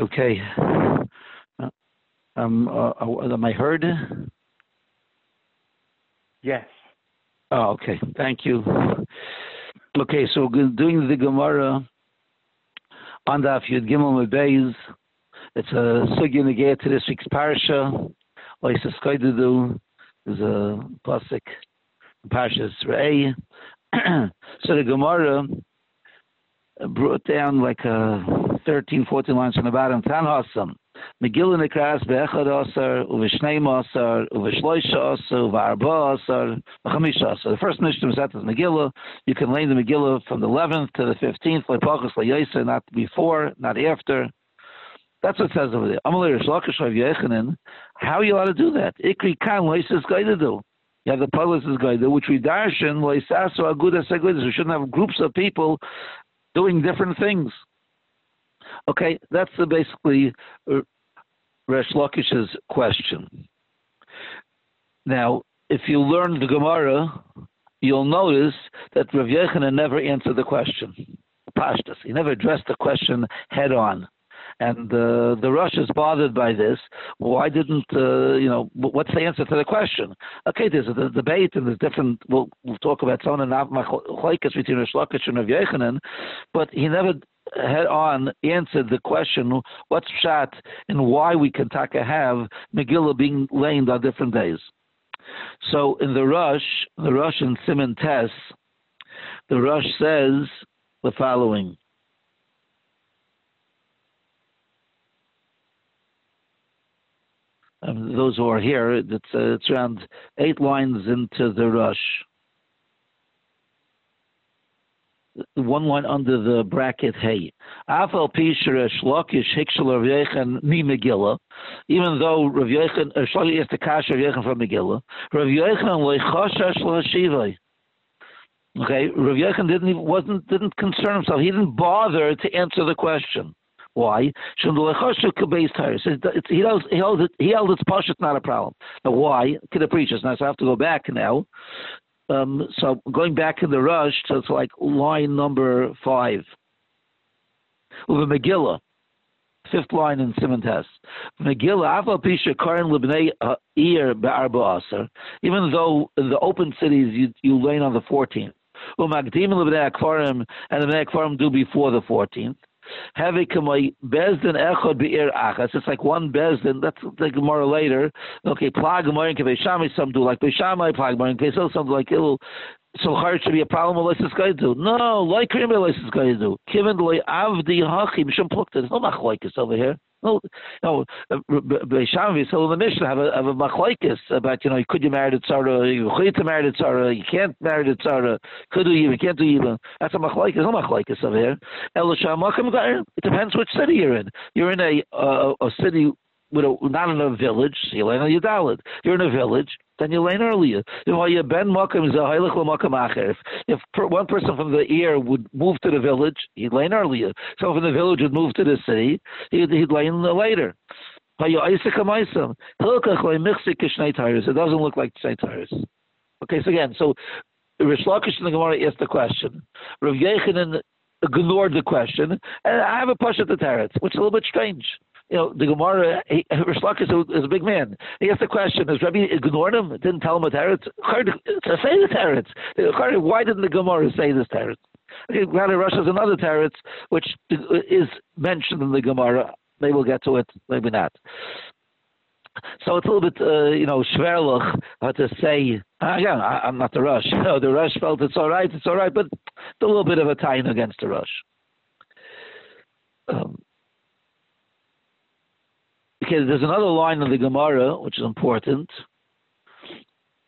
Okay. Uh, um, uh, uh, am I heard? Yes. Oh, okay. Thank you. Okay, so doing the Gemara on the Yud Gimel Mebeis, it's a sugya negay to this week's parsha. Like Skaidudu, there's a classic Parshas Re'eh. so the Gemara brought down like a 13, 14 lines from the bottom. Tan Hasam. Megillah Nekras be'echad asar, u'v'shneim asar, u'v'shloisha asar, u'v'arba asar, u'chamisha asar. The first Mishnah set is Megillah. You can lay the Megillah from the 11th to the 15th, le'pachas le'yesa, not before, not after. That's what it says over there. Amalei Rishlakish Yechanan. How are you allowed to do that? Ikri kan loisis do. You have the policies guide, which we darshan loisasu agudas agudas. We shouldn't have groups of people doing different things. Okay, that's the basically uh, Resh Lakish's question. Now, if you learn the Gemara, you'll notice that Rav Yechanan never answered the question. Pashtas. He never addressed the question head on. And uh, the Rosh is bothered by this. Why didn't, uh, you know, what's the answer to the question? Okay, there's a debate and there's different, we'll, we'll talk about some of the between Rosh Lakish and Rav Yechanan, but he never head on answered the question, what's shot and why we can taka have Megillah being laid on different days. So in the Rush, the Rush in Simon Tess, the Rush says the following. Um, those who are here, it's, uh, it's around eight lines into the Rush. One line under the bracket hey afal pisher shlokish hikshel yechan mi megillah even though rav yechan uh, shlokish is the kash rav yechan from megillah rav yechan loy chashash lo okay rav yechan didn't wasn't didn't concern himself he didn't bother to answer the question why? He held, he held it. He held it's pashut, not a problem. Now, why? Could have preached Now, so I have to go back now um, so going back in the rush to it's like line number five. With a Megillah, fifth line in Simon Test. Megillah, Aval Pisha Karin Libnei uh, Ir Be'arba Aser, even though in the open cities you, you lane on the 14th. Umagdim Libnei Akfarim, and the Bnei do before the 14th. Bezdin echad be'ir achas. It's like one bezdin. That's the Gemara later. Okay, plag and Shami. Some do like Beishamai, plag and Kesel. Some do like Ilul. So hard should be a problem with guy do. No, like Krim guy do. Given the avdi hachi mishum plukta. There's no machlokes over here. No, no. Beisham Yisrael in the Mishnah have a have a machlokes about you know could you marry the tzara, you could marry the tzara, you can't marry the tzara, could do even, can't do even. That's a machlokes. No machlokes over here. It depends which city you're in. You're in a a, a city with a, not in a village, so you land on your dalit. You're in a village, then you lane earlier. If one person from the ear would move to the village, he'd lane earlier. So from the village would move to the city, he'd, he'd lane later. It doesn't look like Shnei tires. Okay, so again, so Rish Lakish in the Gemara asked the question. Rav Yechanan ignored the question, and I have a push at the teretz, which is a little bit strange you know, the Gemara, Rish Lakish is a big man. He asked the question, has Rabbi ignored him? Didn't tell him a teretz? To say the teretz. Why didn't the Gemara say this teretz? Okay, Granted, Rosh has another teretz, which is mentioned in the Gemara. Maybe we'll get to it, maybe not. So it's a little bit, uh, you know, schwerlich how to say. Again, I, am not the Rush. Know, the Rush felt it's all right, it's all right, but a little bit of a tie against the Rush. Um, Okay, there's another line of the Gemara which is important.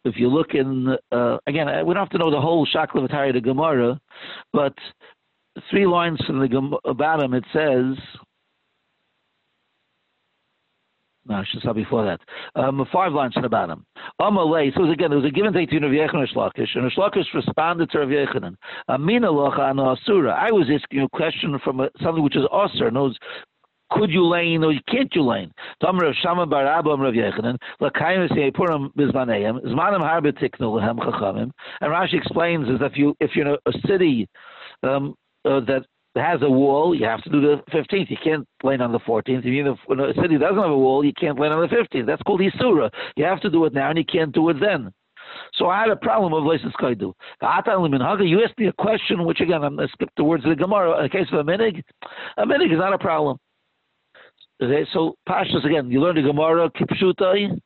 If you look in, uh, again, uh, we don't have to know the whole Shaklavatari of the Gemara, but three lines from the bottom it says, no, I should say before that. Um, five lines from the bottom. Amalei. So again, there was a given take to Rav Yechon and Shlakish, and Shlakish responded to Rav Yechonin. Amina locha asura. I was asking a question from a, something which is asur, knows could you lane or can't you lane? Tomer of Shama bar Abba Rav Yechanan, Lakayim Seipurim Bizmaneim, Zmanim Harbe Tiknu Lehem Chachamim. And Rashi explains is if you if you're in a, a city um, uh, that has a wall, you have to do the 15th. You can't land on the 14th. If when a city doesn't have a wall, you can't land on the 15th. That's called Isura. You have to do it now, and you can't do it then. So I had a problem of Leisis Kaidu. You asked me a question, which again, I'm going to skip the words of the Gemara. In the case of a minig, a minig is not a problem. Okay, so Pashas again, you learn the Gemara, Kipshutai.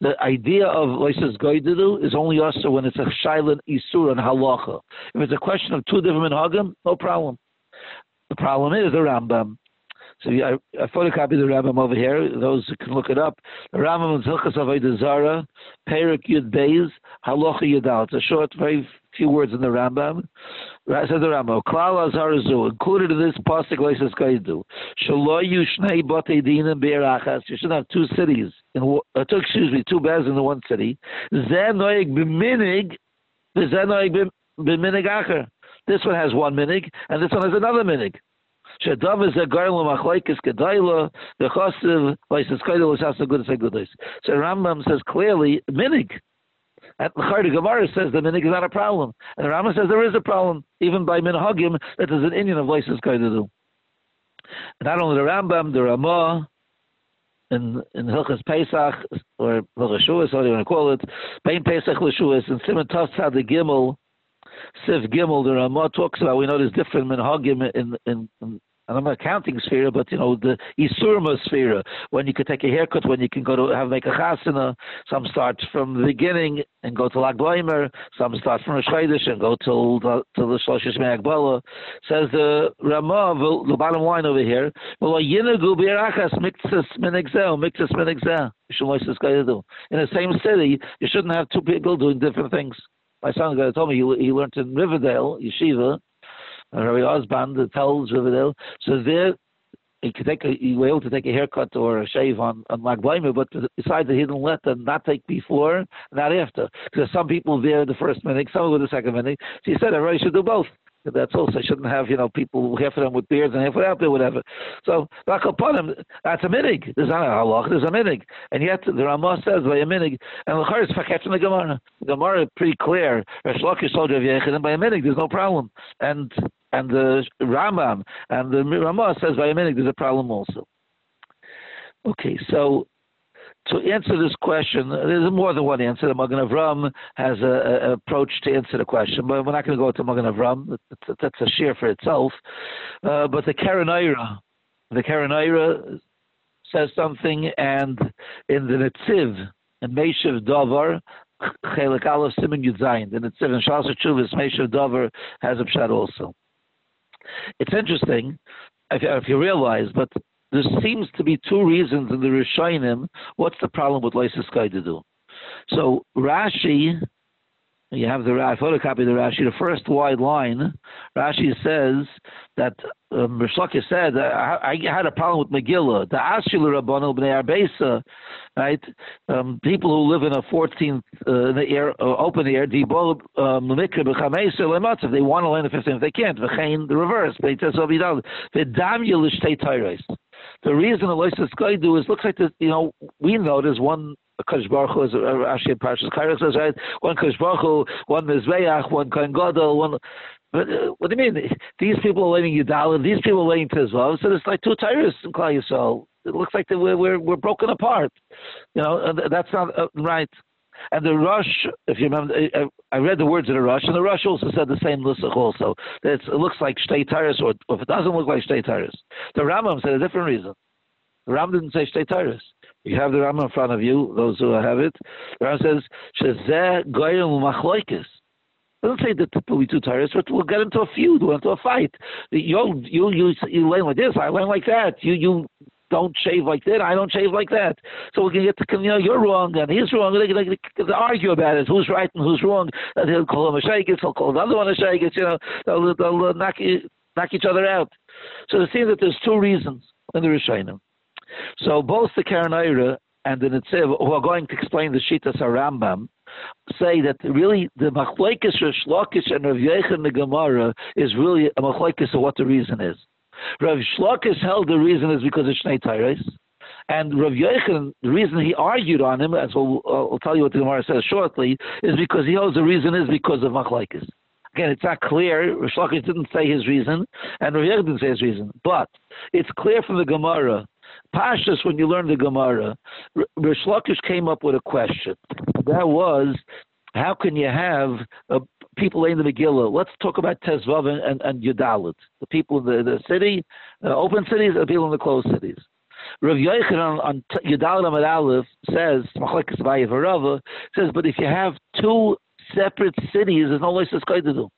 The idea of Leisis Gaidu is only also when it's a Shailan Isur and Halacha. If it's a question of two different minhagim, no problem. The problem is the Rambam. So I, I photocopied the Rambam over here. Those who can look it up. The Rambam is Hilchas Zara, Perik Yud Beis, Halacha Yudal. It's a short, very few words in the Rambam. Says the Rambam, Klal Azarazu, included in this pasuk Leises Kaidu. You should have two cities, in, uh, two, excuse me, two beds in the one city. This one has one minig, and this one has another minig. So Rambam says clearly minig. At the Chayr Gemara says the minig is not a problem, and Rambam says there is a problem even by minhagim that is an Indian of leisis kaidel. Not only the Rambam, the Ramah, in in Hilchas Pesach or Hilchas Shuas, whatever you want to call it, Bein Pesach L'Shuas, and Simon Tovtzad the Gimel, Siv Gimel, the Ramah talks about. We know there's different minhagim in in, in and I'm not counting sphere, but you know the Isurma sphere, when you can take a haircut, when you can go to have make a chasana. Some start from the beginning and go to Lag Bleimer. Some start from a Shchedish and go till the, till the Shloshish Me'agbala. Says the Ramah, the bottom line over here. In the same city, you shouldn't have two people doing different things. My son told me he, he learned in Riverdale Yeshiva Rabbi Osband tells Riverdale. So there, he could take a, he was able to take a haircut or a shave on on Lag but besides that he didn't let them not take before, not after. Because some people there the first minute, some with the second minute. So he said everybody should do both. That's also shouldn't have you know people half of them with beards and half without beard, whatever. So upon him, that's a minig. There's not a halach. There's a minig, and yet the Ramah says by a minig, and the is faketch the Gemara. The Gemara is pretty clear. Resh Lakish told you and by a minig, there's no problem. And and the Rambam and the Ramah says minig, there's a problem also. Okay, so to answer this question, there's more than one answer. The Magen Avram has an approach to answer the question, but we're not going to go to Magen Avram. That's a share for itself. Uh, but the Karanayra, the Karanayra says something, and in the Netziv, in Meshiv Dovar, Chelik Aleph Simon Yudzayin, the Netziv in Shas Chuvas, Meshiv Dovar has a pshat also. It's interesting if, if you realize, but there seems to be two reasons in the Rishonim. What's the problem with Lysis to do? So Rashi, you have the I photocopy the Rashi. The first wide line, Rashi says that um, said I, I, had a problem with Megillah. The Ashil Rabbanu Bnei Arbesa, right? Um, people who live in a 14th uh, in the air, uh, open air, Dibol um. They want to learn the 15th, they can't. V'chein the reverse. The reason the Loisa do is looks like this, you know, we know there's one Baruch Hu, is actually Parshas Kairach says, right? One Kosh Baruch Hu, one Mizbeach, one Kohen Gadol, one. But uh, what do you mean? These people are laying Yudala, these people are laying Tizvav, so it's like two tyrants in Klal Yisrael. It looks like we're, we're, we're broken apart. You know, that's not uh, right. And the rush, if you remember, I, read the words of the rush, and the rush also said the same Lusach also. That it looks like Shtei Tyrus, or, or if it doesn't look like Shtei Tyrus. The Rambam said a different reason. The Rambam didn't say Shtei Tyrus. You have the Rambam in front of you, those who have it. The Rambam says, Shezeh Goyim Machloikis. don't say that will be two tyrants, but we'll get into a feud, we'll into a fight. You you you you learn like this, I learn like that. You you don't shave like that. I don't shave like that. So we can get to, you know, you're wrong and he's wrong. They, they, they, they argue about it. Who's right and who's wrong. And he'll call him a shaykis, he'll call the other one a shaykis, you know, they'll, they'll uh, knock, knock each other out. So it seems that there's two reasons in the Rishonim. So both the Karanayra and the Netziv, who are going to explain the Shitas Rambam, say that really the Machlaikis Rosh Lakish and Rav Yechon the Gemara is really a Machlaikis of what the reason is. Rav Shlokis held the reason is because of Shnei Tyrus. And Rav Yechon, the reason he argued on him, as we'll, uh, I'll tell you what the Gemara says shortly, is because he holds the reason is because of Machlaikis. Again, it's not clear. Rish Lakish didn't say his reason, and Rav Yechon didn't say his reason. But it's clear from the Gemara. Pashas, when you learn the Gemara, Rish Lakish came up with a question. That was, how can you have uh, people in the Megillah? Let's talk about Tezvav and, and, and Yudalit. The people in the, the city, uh, open cities, and the people in the closed cities. Rav Yochanan on, Yudalit Amad Aleph says, says, but if you have two separate cities, there's no license to do.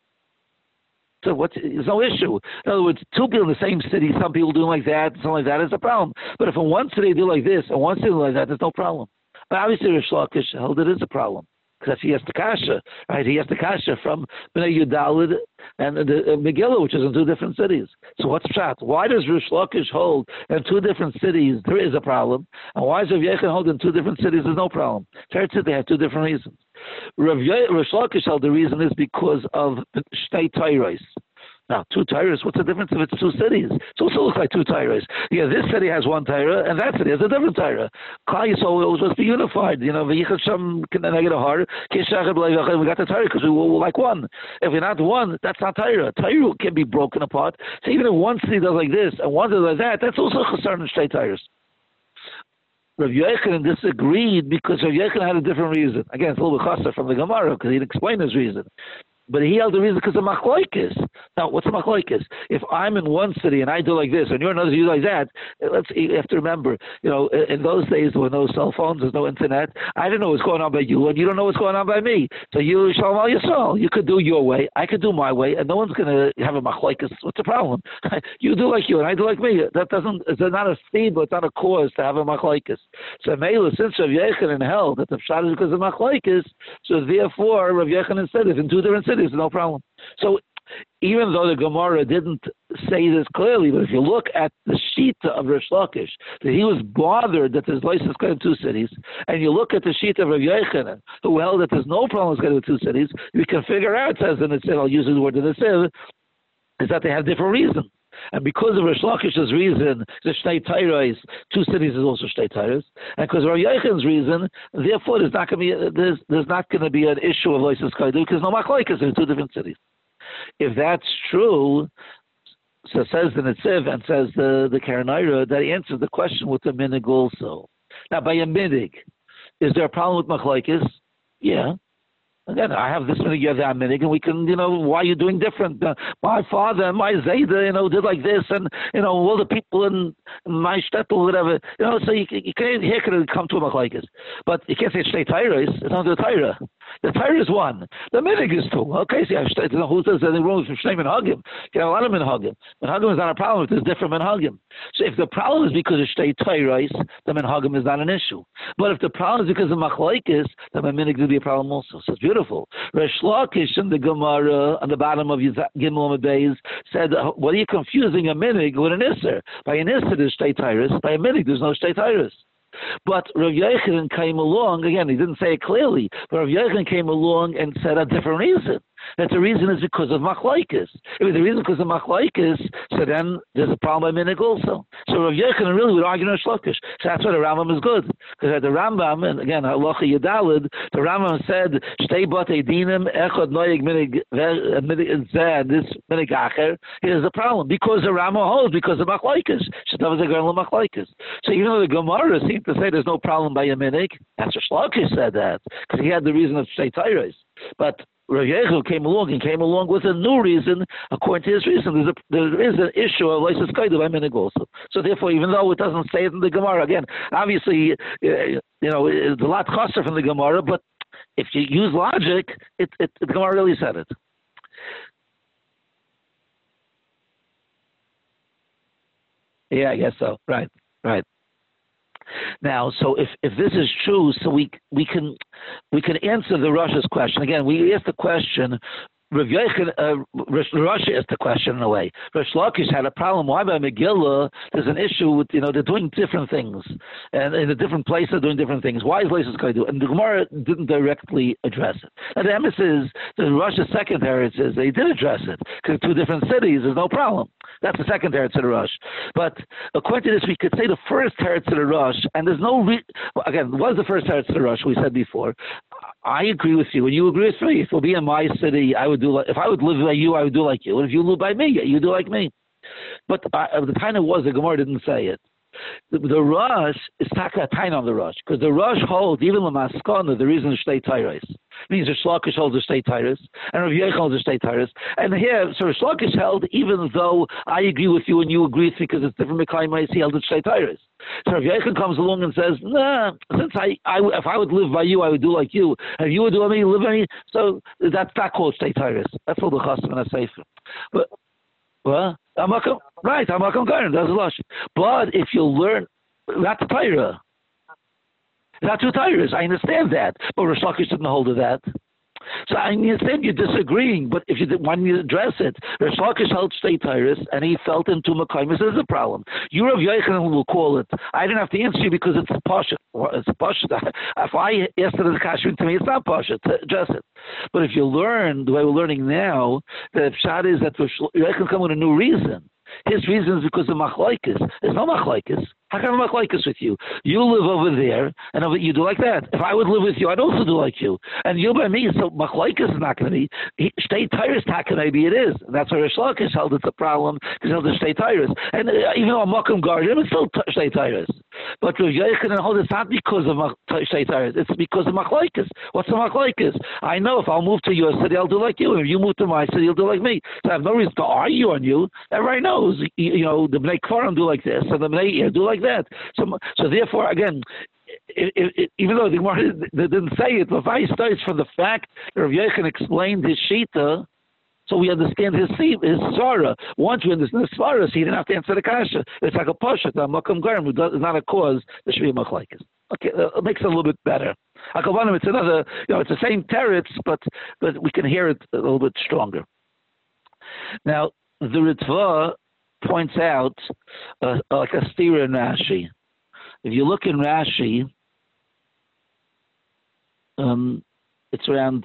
So what's there's no issue. In other words, two people in the same city, some people do like that, something like that is a problem. But if in one city they do like this and one city do like that, there's no problem. But obviously Rish Lakish held it is a problem because he has the kasha, right? He has the kasha from Bnei Yudalid and the uh, Megillah, which is in two different cities. So what's pshat? Why does Rish Lakish hold in two different cities there is a problem, and why does Rav Yechon hold in two different cities there's no problem? Fair they have two different reasons. Rav Lakish held the reason is because of Shtei Tairais. Now, two tires, what's the difference if it's two cities? It also looks like two tires. Yeah, this city has one tire, and that city has a different tire. Klal Yisrael was supposed to be unified. You know, we got the tire because we were like one. If we're not one, that's not tire. Tire can be broken apart. So even if one city does like this and one does like that, that's also chasar and state tires. Rav Yochanan disagreed because Rav Yochanan had a different reason. Again, it's a little bit chasar from the Gemara because he didn't explain his reason. But he held the reason because of machloikis. Now, what's machloikis? If I'm in one city and I do like this, and you're in another city like that, let's you have to remember, you know, in those days there were no cell phones, there's no internet. I don't know what's going on by you, and you don't know what's going on by me. So you shalom al yisrael. You could do your way, I could do my way, and no one's going to have a machloikis. What's the problem? you do like you, and I do like me. That doesn't. It's not a theme, but it's not a cause to have a machloikis. So Mela, since Rav Yechanan held that the pshat is because of machloikis, so therefore Rav Yechanan said if in two different cities, no problem. So even though the Gemara didn't say this clearly, but if you look at the Shita of Rish Lakish, that he was bothered that there's license in two cities, and you look at the Shita of Rav Yechanan, who held that there's no problem with two cities, you can figure out, says in it, I'll use the word the is that they have different reasons. And because of Rish Lakish's reason, the Shtei Tairais, two cities is also Shtei Tairais, and because of Rav Yechan's reason, therefore there's not going to be there's, there's not going to be an issue of license kaidu because no machlokes in two different cities. If that's true, so says the Netziv and says the the Karanaira that answers the question with the minig also. Now by a minig, is there a problem with machlokes? Yeah. Again, I have this many years that minig, and we can, you know, why are you doing different? Uh, my father and my Zayda, you know, did like this, and you know, all the people in, in my shtetl, whatever, you know. So you, you can't here can come to a machlekes, but you can't say shtei tyrus. It's not the tyra. The Torah is one. The minig is two. Okay, so you know, who says anything wrong with Shnei Minhagim? You have a lot of Minhagim. Minhagim is not a problem if there's different Minhagim. So if the problem is because of Shtei Torahs, the Minhagim is not an issue. But if the problem is because of Machlaikis, then the minig will be a problem also. So it's beautiful. Resh Lakish in the Gemara on the bottom of Gimel Days said, uh, what are you confusing a minig with an Isser? By an Isser there's Shtei Torahs, by a minig there's no Shtei Torahs. But Rav Yochanan came along, again, he didn't say it clearly, but Rav Yochanan came along and said a different reason that the reason is because of machlaikis. If the reason because of machlaikis, so then there's a problem by minig also. So Rav Yechon really would argue no shlokish. So that's why the Rambam is good. Because at the Rambam, and again, halacha yadalid, the Rambam said, shtei bate dinim, echad noyig minig, Zeh, this minig acher, here's the problem. Because the Rambam holds, because of a girl of machlaikis. So even though the Gemara seemed to say there's no problem by a minig, that's what Shlokish said that. Because he had the reason of shtei tyrus. But Rav Yechu came along and came along with a new reason, according to his reason. There's a, there is an issue of Lysis Kaidu by Minig also. So therefore, even though it doesn't say it in the Gemara, again, obviously, uh, you know, it's a lot faster from the Gemara, but if you use logic, it, it, the Gemara really said it. Yeah, I guess so. Right, right. Now, so if, if this is true, so we we can we can answer the Russia's question again. We asked the question. Rav Yechon, uh, Russia asked the question in a way. Rosh Lakish had a problem. Why by Megillah? There's an issue with you know they're doing different things, and in a different place they're doing different things. Why is Lysis going to do? It? And the Gemara didn't directly address it. And the emes is the Russia's second heritage is they did address it because two different cities. There's no problem. That's the second Teretz of the Rush. But according to this, we could say the first Teretz of the Rush, and there's no re- again, what is the first Teretz of the Rush? We said before. I agree with you, and you agree with me. If it would be in my city, I would do like if I would live by you, I would do like you. And if you live by me, you do like me. But uh, the of was the Gemara didn't say it. The, the Rosh is taka pain on the Rosh because the rush holds even the Maskana the reason state tyrus means the Shlakish holds the state tyrus and Rav Yechon holds the state tyrus and here so Shlakish held even though I agree with you and you agree with me because it's different Mekayim he held the state tyrus. So Rav Yechon comes along and says, Nah, since I, I if I would live by you, I would do like you. If you would do me, live by me. So that's not called state tyrus. That's all the chasam and a. But well, I'm not right. I'm not going. That's a lush. But if you learn, that's Torah. That's two Torahs. I understand that, but Rosh Hashanah didn't hold of that. So I understand you're disagreeing, but if you when you address it, Rosh Lakish held state tyrus, and he felt into Makaimis is a problem. You Rav Yochanan will call it. I didn't have to answer you because it's pasha. It's pasha. If I asked it as question to me, it's not pasha to address it. But if you learn the way we're learning now, the shot is that Rosh Yochanan come with a new reason. His reason is because of machlokes. There's no machlokes. How can I machlokes with you? You live over there, and you do like that. If I would live with you, I'd also do like you. And you by me, so machlokes is not going to be. State tires taken maybe it is. And that's where Rish Lakish held it's a problem because held the state tires. And uh, even though Makam Garden, it's still t- state tires. But Rav Yochanan hold it's not because of state tires. It's because of machlokes. What's the machlokes? I know if I'll move to your city, I'll do like you. If you move to my city, you'll do like me. So I have no reason to argue on you. Everybody knows, you know, the Bnei Kfarim do like this, and the Bnei do like that. So, so therefore, again, it, it, it, even though the Gemara didn't say it, Levi starts from the fact that Rav Yechon explained his shita, so we understand his his svara. Once we understand his svara, so he didn't have to answer the kasha. It's like a pashat, a makam garim, is not a cause. There should be a machlekes. Okay, uh, it makes it a little bit better. Akabanim, it's another, you know, it's the same teretz, but but we can hear it a little bit stronger. Now, the Ritva points out uh, like a steer in Rashi. If you look in Rashi, um, it's around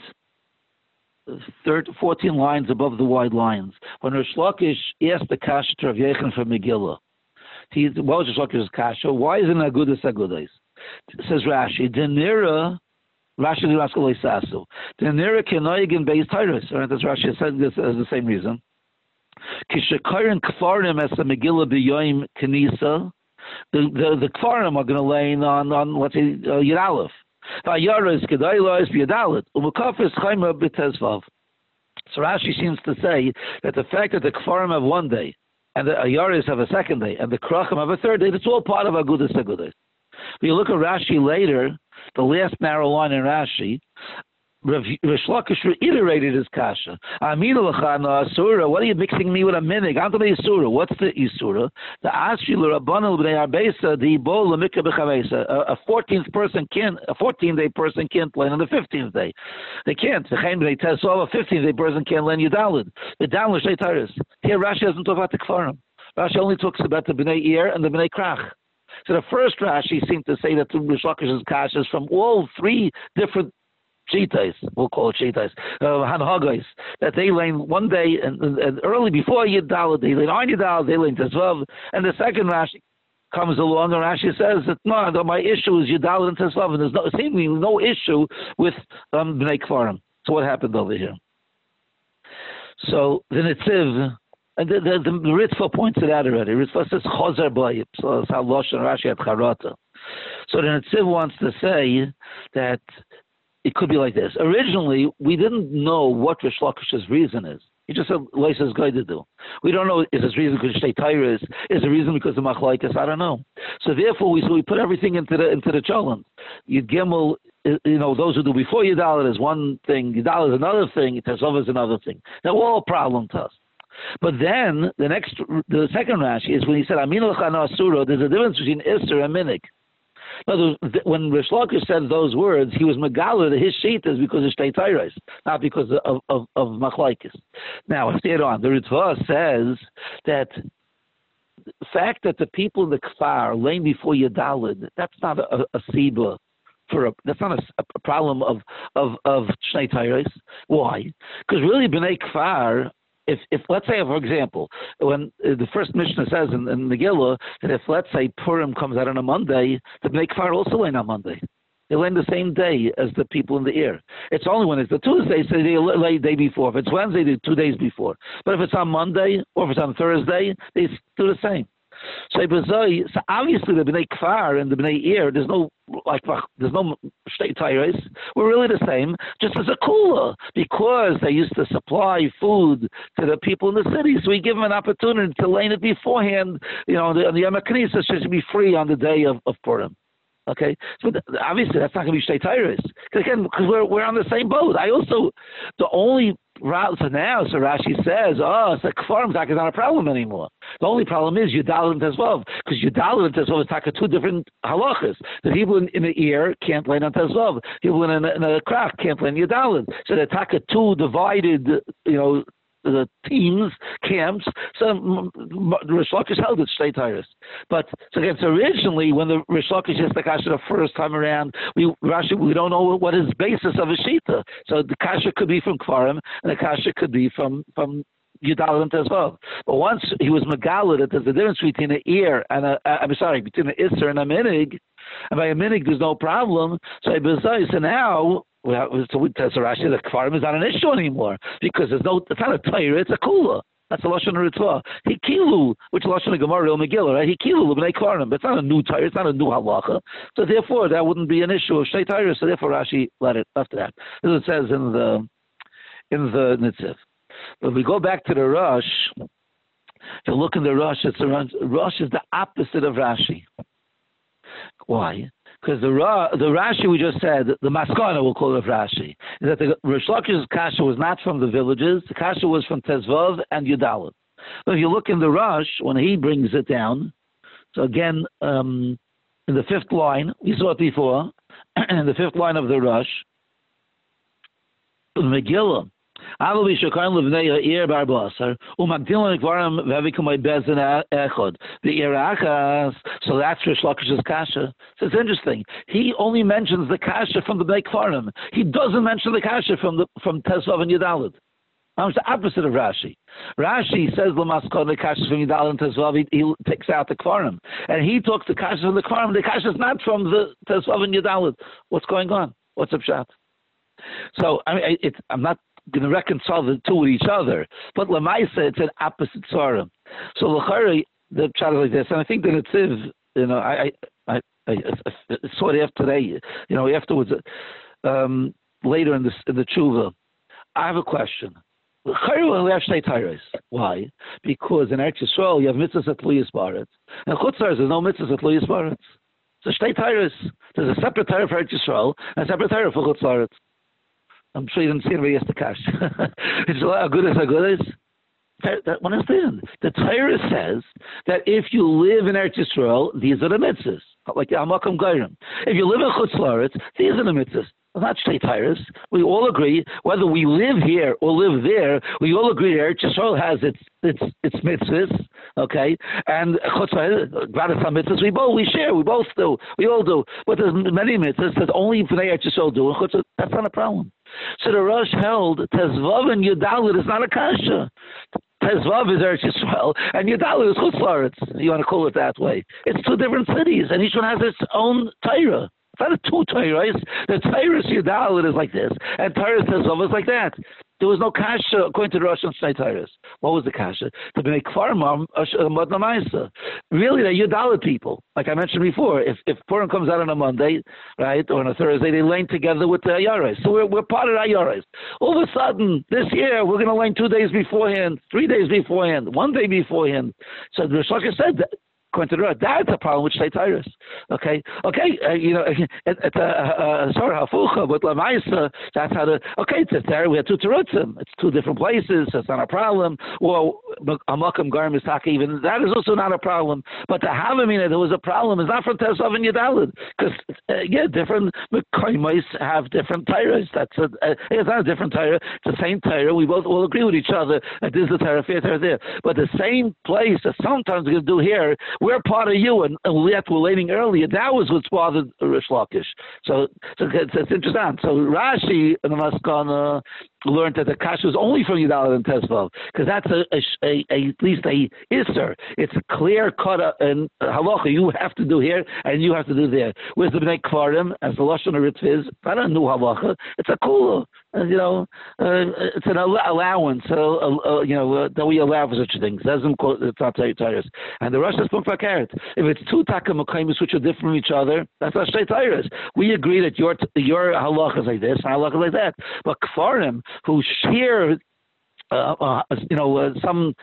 13, 14 lines above the wide lines. When Rosh Lakish asked the Kasha to Rav Yechon from Megillah, he, what was Rosh Lakish's Kasha? Why isn't Agudas Agudas? Says Rashi, Denira, Rashi Raskaloi Sasu. Denira Kenoigin Beis Tyrus. Right, that's Rashi said this as the same reason. Kishakarin Kfarim as the Megillah B'yoim Kanisa, the the the Kfarim are going to lay on on let's say uh, Yud Aleph. Vayaras Kedailas B'Yadalit Umukafis Chayma B'Tezvav. So Rashi seems to say that the fact that the Kfarim have one day and the Ayaris have a second day and the Krachim have a third day, it's all part of Agudas Agudas. When you look at Rashi later, the last narrow line in Rashi, Lakish reiterated his kasha. Amina lachana asura. What are you mixing me with a minig? The isura. What's the isura? The ashil rabbanel b'nei arbesa the bol lemikah b'chavesa. A fourteenth person can't. A fourteen day person can't learn on the fifteenth day. They can't. The chaim b'nei tesol. A fifteen day person can't learn yudalid. The down l'sheitaris. Here Rashi doesn't talk about the kfarim. Rashi only talks about the b'nei ir and the b'nei krach. So the first Rashi seemed to say that the Rish Lakish's kasha is from all three different Shitais, we'll call it Shitais, uh, that they learn one day and, and early before Yidal, they learn on Yidal, they learn Tezvav, and the second Rashi comes along and Rashi says that no, no my issue is Yidal and Tezvav, and there's no, seemingly no issue with um, Bnei Kfarim. So what happened over here? So the Nitziv, and the, the, the, Ritva points it out already. Ritva says Chozer Bayip, so it's how Losh and Rashi at Charata. So the Nitziv wants to say that it could be like this. Originally, we didn't know what Rish Lakish's reason is. He just said Leisa's going to do. We don't know is his reason because Shtei Tyrus, is the reason because of Machlaikas, I don't know. So therefore we so we put everything into the into the Cholent. Yud Gimel you know, those who do before Yudal is one thing, Yudal is another thing, Tesov is another thing. They're all a problem to us. But then the next, the second Rashi is when he said Amin Asura. There's a difference between Isser and Minik. Now, when Rish Lakish said those words, he was Megala that his sheet is because of Shtei not because of, of, of Machlaikis. Now, stay on. The Ritva says that the fact that the people in the Kfar laying before Yadalid, that's not a, a Siba for a, that's not a, a, problem of of of Shnei Tyrus. Why? Because really, Bnei Kfar if, if let's say, for example, when uh, the first Mishnah says in, in Megillah that if let's say Purim comes out on a Monday, the Bnei also ain't on Monday. They learn the same day as the people in the ear. It's only when it's the Tuesday, so they lay day before. If it's Wednesday, they two days before. But if it's on Monday or if it's on Thursday, they do the same. So, uh, so obviously the Bnei Kfar and the Bnei Ir, there's no like there's no state tires. We're really the same, just as a cooler because they used to supply food to the people in the city. So we give them an opportunity to lane it beforehand. You know, the, the Yom should be free on the day of, of Purim. Okay, so obviously that's not going to be state tires because again, because we're we're on the same boat. I also the only route so now, so Rashi says, oh, it's so kfarim tak is not a problem anymore. The only problem is Yudal and Tezvav because Yudal and Tezvav is taka two different halachas. The people in, in the ear can't learn on Tezvav. People in a, in a crack can't learn Yudal. So they're taka two divided, you know, the teams, camps. So Rish Lakish held it state Tyrus. But so again, so originally when the Rish Lakish is the kasha the first time around, we Rashi we don't know what his basis of a shita. So the kasha could be from Kfarim and the kasha could be from from Yudalim as well. But once he was megalad that there's a difference between an ear and a, I'm sorry, between an isser and a minig, and by a minig there's no problem. So so now so tell Rashi the kfarim is not an issue anymore because there's no it's not a tire, it's a kula. That's a lashon ritzvah. Hikilu, which lashon Gemara real Megillah, right? Hikilu l'bnei kfarim, but it's not a new tire, it's not a new halacha. So therefore, that wouldn't be an issue of tire. So therefore, Rashi let it left that, as it says in the in the Nitziv. But we go back to the Rush, If you look in the Rush, it's around, Rosh is the opposite of Rashi. Why? Because the the Rashi we just said, the Maskana we'll call it Rashi, is that the Rish Lakish's kasha was not from the villages. The kasha was from Tezvav and Yudalit. But if you look in the Rush, when he brings it down, so again, um, in the fifth line, we saw it before, in the fifth line of the Rush, Megillah, so that's Rish Lakish's kasha. So it's interesting. He only mentions the kasha from the Kfarim. He doesn't mention the kasha from the from Tesvav and Yudalid. It's the opposite of Rashi. Rashi says Lamaskon the kasha from Yudalid and Tesvav. He, he, takes out the Kfarim, and he took the kasha from the Kfarim. The kasha is not from the Tesvav and Yudalid. What's going on? What's up, shot? So I mean, it, I'm not going to reconcile the two with each other. But Lamaisa, it's an opposite Svarim. So Lachari, the is like this, and I think that it's you know, I, I, I, I saw it after today, you know, afterwards, um, later in the in the tshuva. I have a question. Why? Because in Eretz Yisrael you have mitzvahs at Luyas Baretz, and Chutzar there's no mitzvahs at Luyas Baretz. So Shtei Tyrus, there's a separate Torah for Eretz Yisrael and a separate Torah for Chutzar. I'm sure you didn't see anybody yes to cash. it's a good as a good as. That, one is understand. The Torah says that if you live in Eretz Yisrael, these are the mitzvahs. Like Amakam Gairim. If you live in Chutz these are the mitzvahs. Not state tires. We all agree, whether we live here or live there, we all agree Eretz Yisrael has its its its mitzvahs, okay? And Gradis mitzvahs, we both we share, we both do, we all do. But there's many mitzvahs that only Bnei Eretz Yisrael do, and that's not a problem. So the Rosh held Tezvav and Yudalit is not a kasha. Tezvav is Eretz Yisrael, and Yudalit is Chutzlaritz. You want to call it that way? It's two different cities, and each one has its own Torah. It's not a two Torahs. The Torah Yudalit is like this, and Torah Tezvav is like that. There was no kasha according to the Russian Hashanah What was the kasha? To be uh, Really, they're people. Like I mentioned before, if if Purim comes out on a Monday, right, or on a Thursday, they lane together with the Ayares. So we're, we're part of Ayares. All of a sudden, this year, we're going to lane two days beforehand, three days beforehand, one day beforehand. So the Rosh said that that's a problem with Shtei Tyrus. Okay, okay, uh, you know, it's a uh, sorry, hafucha, but lamaisa, that's how the okay, it's there. We have two terutzim. It's two different places. It's not a problem. Well, amakam garim is even that is also not a problem. But to have him in there was a problem. It's not from Tesav and Yadalid because uh, yeah, different mekaimais have different tyres. That's a, uh, it's not a different tyre. It's the same tyre. We both all agree with each other that this is the fair tyre there. But the same place that sometimes we can do here we're part of you, and, and yet we're learning earlier. That was what's bothered Rish Lakish. So, so it's, it's, interesting. So Rashi in the Maskana, learned that the kasha was only from Yudalad and Tesvav, because that's a, a, a, at least a isser. It's a clear cut and halacha you have to do here and you have to do there. Whereas the Bnei Kfarim, as the Lashon Ritz is, not a new halacha, it's a kula. Uh, you know, uh, it's an allowance, uh, uh, you know, uh, that we allow for such things. That's not Tyrus. And the Rosh is for carrot. If it's two takamakamis which are different from each other, that's not Tyrus. We agree that your your halacha is like this, and halacha is like that. But Kfarim, who share uh, uh, you know, uh, some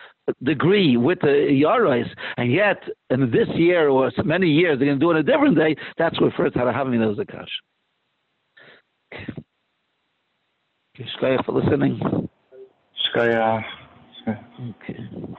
degree with the Yarais, and yet in this year or many years they're going to do it a different day. That's what first had a having those akash. Okay, for listening. Shkaya. Okay.